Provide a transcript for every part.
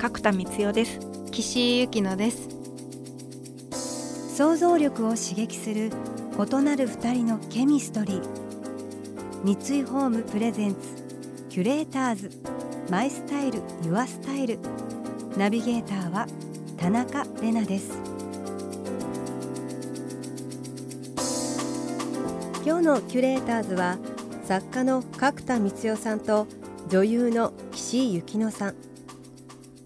角田光代です。岸井ゆきのです。想像力を刺激する異なる二人のケミストリー。三井ホームプレゼンツキュレーターズ。マイスタイルユアスタイル。ナビゲーターは田中れなです。今日のキュレーターズは作家の角田光代さんと女優の岸井ゆきのさん。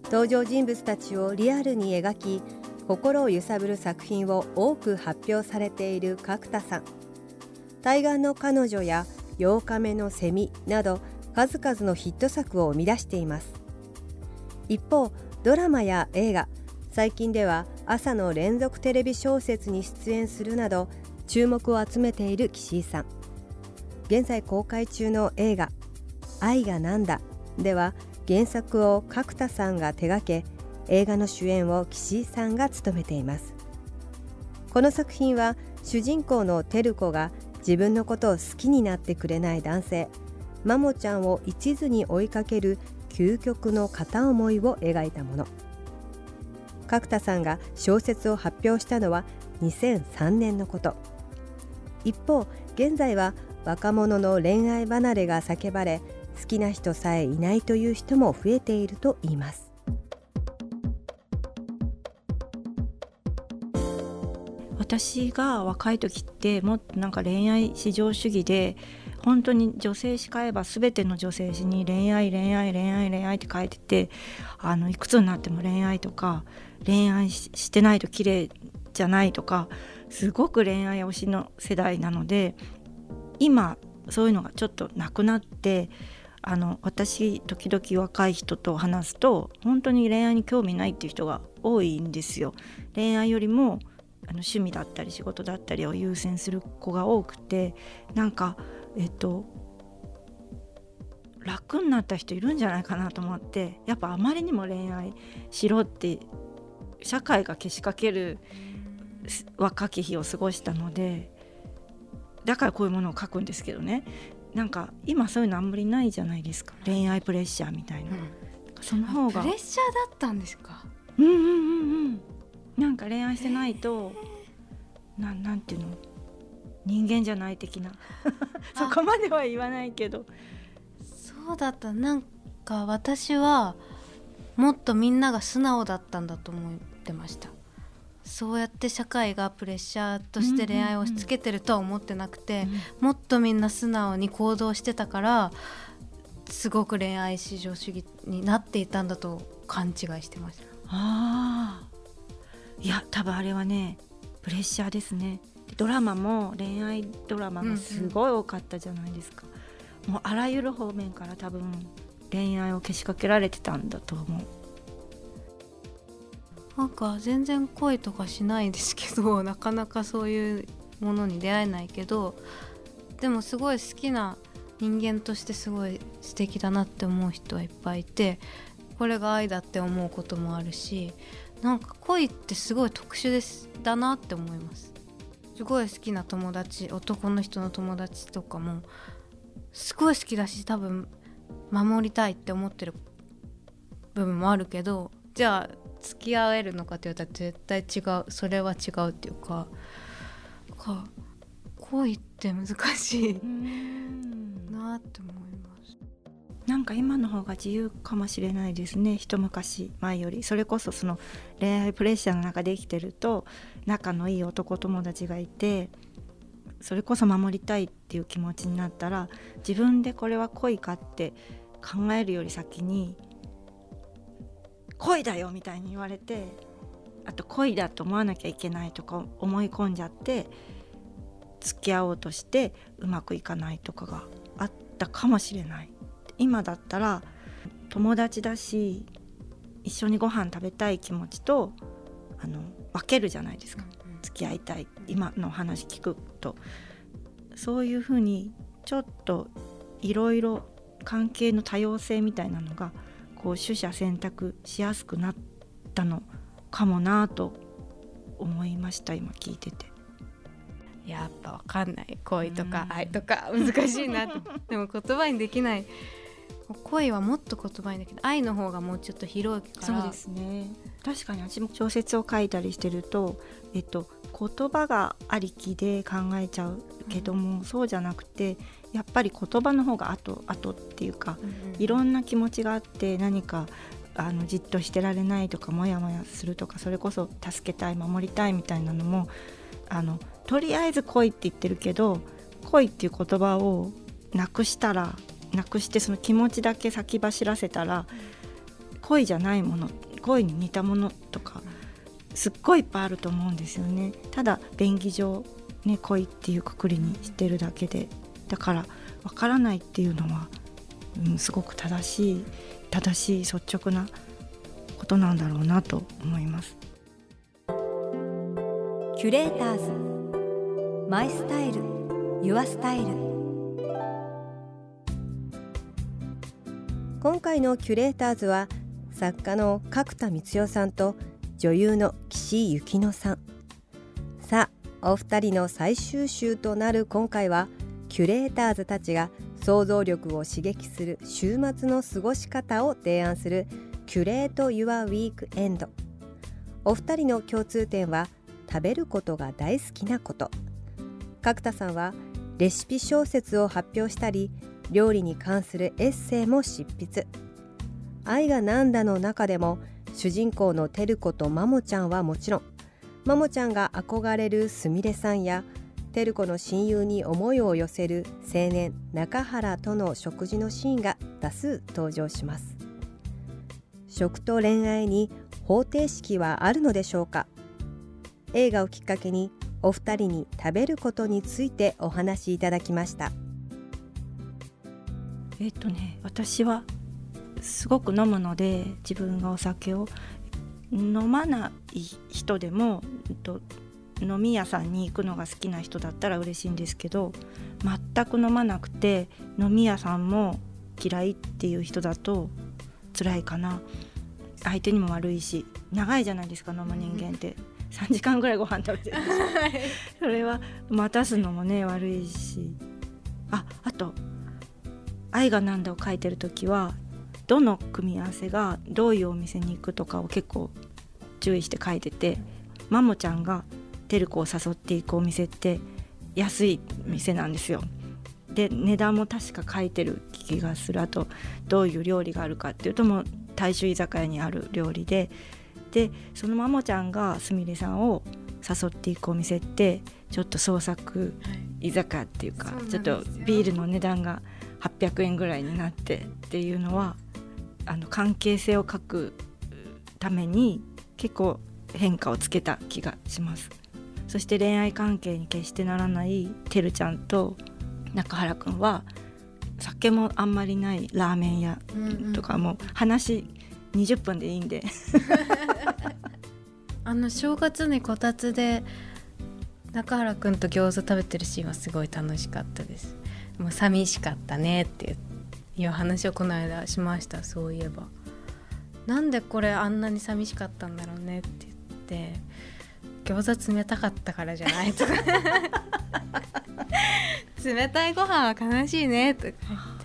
登場人物たちをリアルに描き心を揺さぶる作品を多く発表されている角田さん。対岸の彼女や8日目のセミなど数々のヒット作を生み出しています。一方ドラマや映画最近では朝の連続テレビ小説に出演するなど注目を集めている岸井さん。現在公開中の映画「愛がなんだ」では原作を角田さんが手掛け映画の主演を岸井さんが務めています。この作品は主人公の照子が自分のことを好きになってくれない男性マモちゃんを一途に追いかける究極の片思いを描いたもの。角田さんが小説を発表したのは2003年のこと。一方現在は若者の恋愛離れが叫ばれ好きな人さえいないという人も増えているといいます。私が若い時ってもっとなんか恋愛至上主義で本当に女性誌買えば全ての女性誌に恋愛恋愛恋愛恋愛って書いててあのいくつになっても恋愛とか恋愛してないと綺麗じゃないとかすごく恋愛推しの世代なので今そういうのがちょっとなくなってあの私時々若い人と話すと本当に恋愛に興味ないっていう人が多いんですよ。恋愛よりもあの趣味だったり仕事だったりを優先する子が多くてなんかえっと楽になった人いるんじゃないかなと思ってやっぱあまりにも恋愛しろって社会がけしかける若き日を過ごしたのでだからこういうものを書くんですけどねなんか今そういうのあんまりないじゃないですか。恋愛プレッシャーみたいな、うん、その方が。プレッシャーだったんですか？うんうんうんうんなんか恋愛してないとななんていうの？人間じゃない的な。そこまでは言わないけど。そうだった。なんか私はもっとみんなが素直だったんだと思ってましたそうやって社会がプレッシャーとして恋愛を押し付けてるとは思ってなくて、もっとみんな素直に行動してたからすごく恋愛至上主義になっていたんだと勘違いしてました。あいや多分あれはねプレッシャーですね。ドラマも恋愛ドラマがすごい多かったじゃないですか、うんうん、もうあらゆる方面から多分恋愛をけしかけられてたんだと思うなんか全然恋とかしないですけど なかなかそういうものに出会えないけどでもすごい好きな人間としてすごい素敵だなって思う人はいっぱいいてこれが愛だって思うこともあるしなんか恋ってすごい特殊ですだなって思います。すごい好きな友達男の人の友達とかもすごい好きだし多分守りたいって思ってる部分もあるけどじゃあ付き合えるのかって言われたら絶対違う。それは違うっていうかか恋って難しい。なって思いますなんか今の方が自由かもしれないですね。一昔前より。それこそその恋愛プレッシャーの中で生きてると仲のいい男友達がいてそれこそ守りたいっていう気持ちになったら自分でこれは恋かって考えるより先に恋だよみたいに言われてあと恋だと思わなきゃいけないとか思い込んじゃって付き合おうとしてうまくいかないとかがあったかもしれない。今だったら友達だし一緒にご飯食べたい気持ちとあの分けるじゃないですか。付き合いたい。今の話聞くと。そういうふうにちょっといろいろ関係の多様性みたいなのがこう取捨選択しやすくなったのかもなと思いました今聞いてて。やっぱわかんない。恋とか愛とか 難しいなと。でも言葉にできない。恋はもっと言葉にできない。愛の方がもうちょっと広いから。そうですね。確かに私も小説を書いたりしてると、えっと、言葉がありきで考えちゃうけども、うん、そうじゃなくてやっぱり言葉の方が後後っていうか、うんうん、いろんな気持ちがあって何かあのじっとしてられないとかモヤモヤするとかそれこそ助けたい守りたいみたいなのもあのとりあえず恋って言ってるけど恋っていう言葉をなくしたらなくしてその気持ちだけ先走らせたら恋じゃないもの恋に似たものとかすっごいいっぱいあると思うんですよね。ただ便宜上ね恋っていうくくりにしてるだけでだからわからないっていうのは、うん、すごく正しい正しい率直なことなんだろうなと思います。キュレーターズ。マイスタイル。ユアスタイル。今回のキュレーターズは作家の角田光代さんと女優の岸井ゆきのさん。さあお二人の最終週となる今回はキュレーターズたちが想像力を刺激する週末の過ごし方を提案するキュレート・ユア・ウィークエンド。お二人の共通点は食べることが大好きなこと。角田さんはレシピ小説を発表したり料理に関するエッセイも執筆「愛がなんだ」の中でも主人公の照子とマモちゃんはもちろんマモちゃんが憧れるすみれさんや照子の親友に思いを寄せる青年中原との食事のシーンが多数登場します。食と恋愛に方程式はあるのでしょうか？映画をきっかけにお二人に食べることについてお話しいただきました。えっとね私はすごく飲むので自分がお酒を飲まない人でも、えっと、飲み屋さんに行くのが好きな人だったら嬉しいんですけど全く飲まなくて飲み屋さんも嫌いっていう人だと辛いかな。相手にも悪いし長いじゃないですか飲む人間って、3時間ぐらいご飯食べてる それは待たすのもね悪いし。ああと「愛がなんだ」を書いてる時はどの組み合わせがどういうお店に行くとかを結構注意して書いててマモちゃんが照子を誘っていくお店って安い店なんですよ。で値段も確か書いてる気がする。あとどういう料理があるかっていうともう大衆居酒屋にある料理で。でそのマモちゃんがすみれさんを誘っていくお店ってちょっと創作居酒屋っていうか、はい、ちょっとビールの値段が800円ぐらいになってっていうのはあの関係性を書くために結構変化をつけた気がしますそして恋愛関係に決してならないてるちゃんと中原くんは酒もあんまりないラーメン屋とかも話20分でいいんで。あの正月にこたつで中原くんと餃子食べてるシーンはすごい楽しかったです。もう寂しかったねっていう話をこの間しましたそういえば。なんでこれあんなに寂しかったんだろうねって言って餃子冷たかったからじゃないとか 冷たいご飯は悲しいねとか言って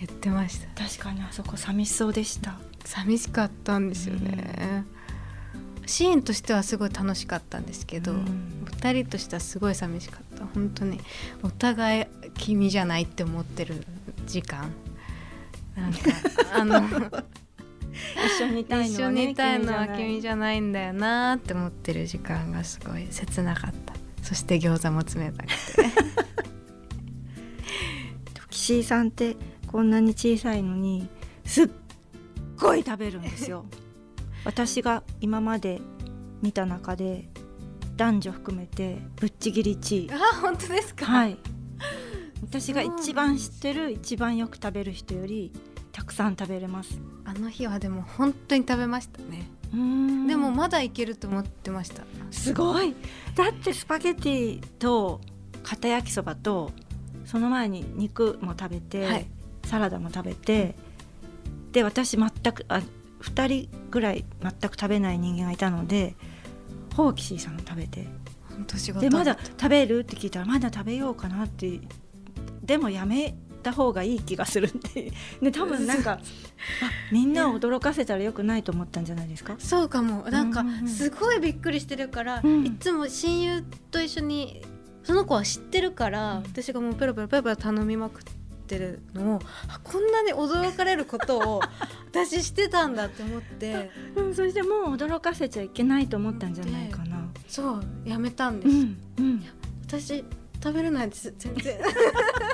言ってました。確かにあそこ寂しそうでした。寂しかったんですよね、うん、シーンとしてはすごい楽しかったんですけど、うん、2人としてはすごい寂しかった。本当に。お互い君じゃないって思ってる時間。なんかあの一緒にいたいのは、ね、一緒にいたいのは君じゃない。んだよなって思ってる時間がすごい切なかった。そして餃子も冷たくて 岸井さんってこんなに小さいのにすっごい食べるんですよ。私が今まで見た中で男女含めてぶっちぎり1位。あ本当ですか？はい。私が一番知ってる一番よく食べる人よりたたくさん食べれます。あの日はでも本当に食べましたね。でもまだいけると思ってました。すごい。だってスパゲティと片焼きそばとその前に肉も食べて、はい、サラダも食べてで私全くあ2人ぐらい全く食べない人間がいたのでホーキシーさんも食べて。でまだ食べる？って聞いたらまだ食べようかなってでもやめた方がいい気がするって で多分なんかあみんなを驚かせたらよくないと思ったんじゃないですか？そうかも。なんかすごいびっくりしてるから、うん、いつも親友と一緒にその子は知ってるから、うん、私がもうペロペロペロペロ頼みまくってるのをこんなに驚かれることを 私してたんだって思って、うん、そしてもう驚かせちゃいけないと思ったんじゃないかな。そうやめたんです、うんうん、私食べれないです。全然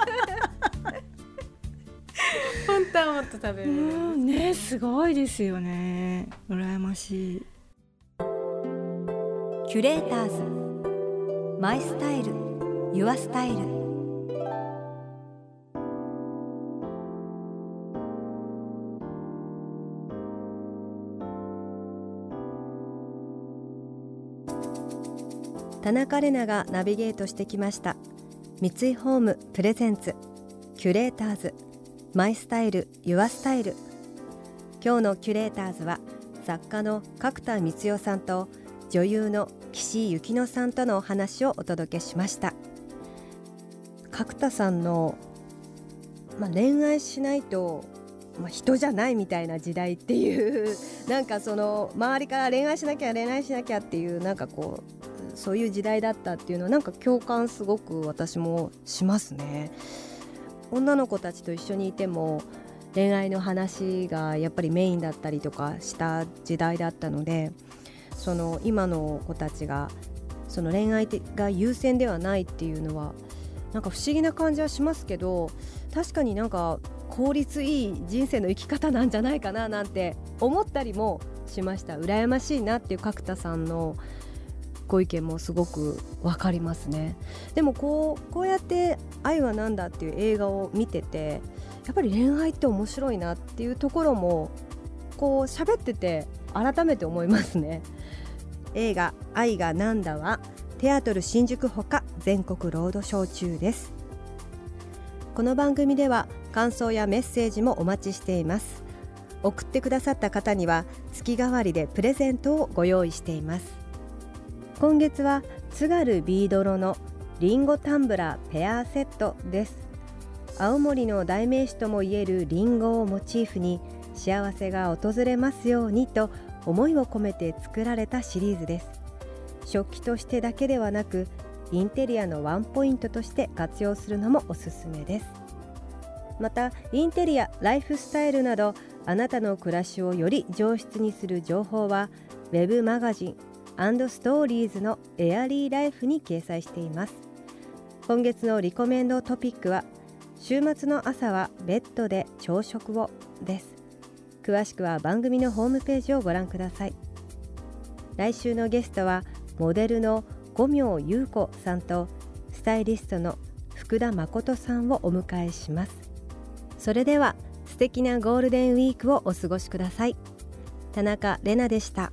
本当はもっと食べるねすごいですよね。羨ましい。キュレーターズ。マイスタイル。ユアスタイル。田中れながナビゲートしてきました。三井ホームプレゼンツ。キュレーターズマイスタイルユアスタイル今日のキュレーターズは作家の角田光代さんと女優の岸井ゆきのさんとのお話をお届けしました角田さんの、まあ、恋愛しないと、まあ、人じゃないみたいな時代っていうなんかその周りから恋愛しなきゃ恋愛しなきゃっていうなんかこうそういう時代だったっていうのはなんか共感すごく私もしますね。女の子たちと一緒にいても恋愛の話がやっぱりメインだったりとかした時代だったのでその今の子たちがその恋愛が優先ではないっていうのはなんか不思議な感じはしますけど確かになんか効率いい人生の生き方なんじゃないかななんて思ったりもしました。羨ましいなっていう角田さんのご意見もすごく分かりますね。でもこうこうやって「愛は何だ」っていう映画を見ててやっぱり恋愛って面白いなっていうところもこう喋ってて改めて思いますね。映画「愛がなんだ」はテアトル新宿ほか全国ロードショー中です。この番組では感想やメッセージもお待ちしています。送ってくださった方には月替わりでプレゼントをご用意しています。今月は津軽ビードロのリンゴタンブラーペアセットです。青森の代名詞ともいえるリンゴをモチーフに幸せが訪れますようにと思いを込めて作られたシリーズです。食器としてだけではなくインテリアのワンポイントとして活用するのもおすすめです。またインテリアライフスタイルなどあなたの暮らしをより上質にする情報は web マガジンストーリーズのエアリーライフに掲載しています。今月のリコメンドトピックは週末の朝はベッドで朝食をです。詳しくは番組のホームページをご覧ください。来週のゲストはモデルの五明優子さんとスタイリストの福田誠さんをお迎えします。それでは素敵なゴールデンウィークをお過ごしください。田中れなでした。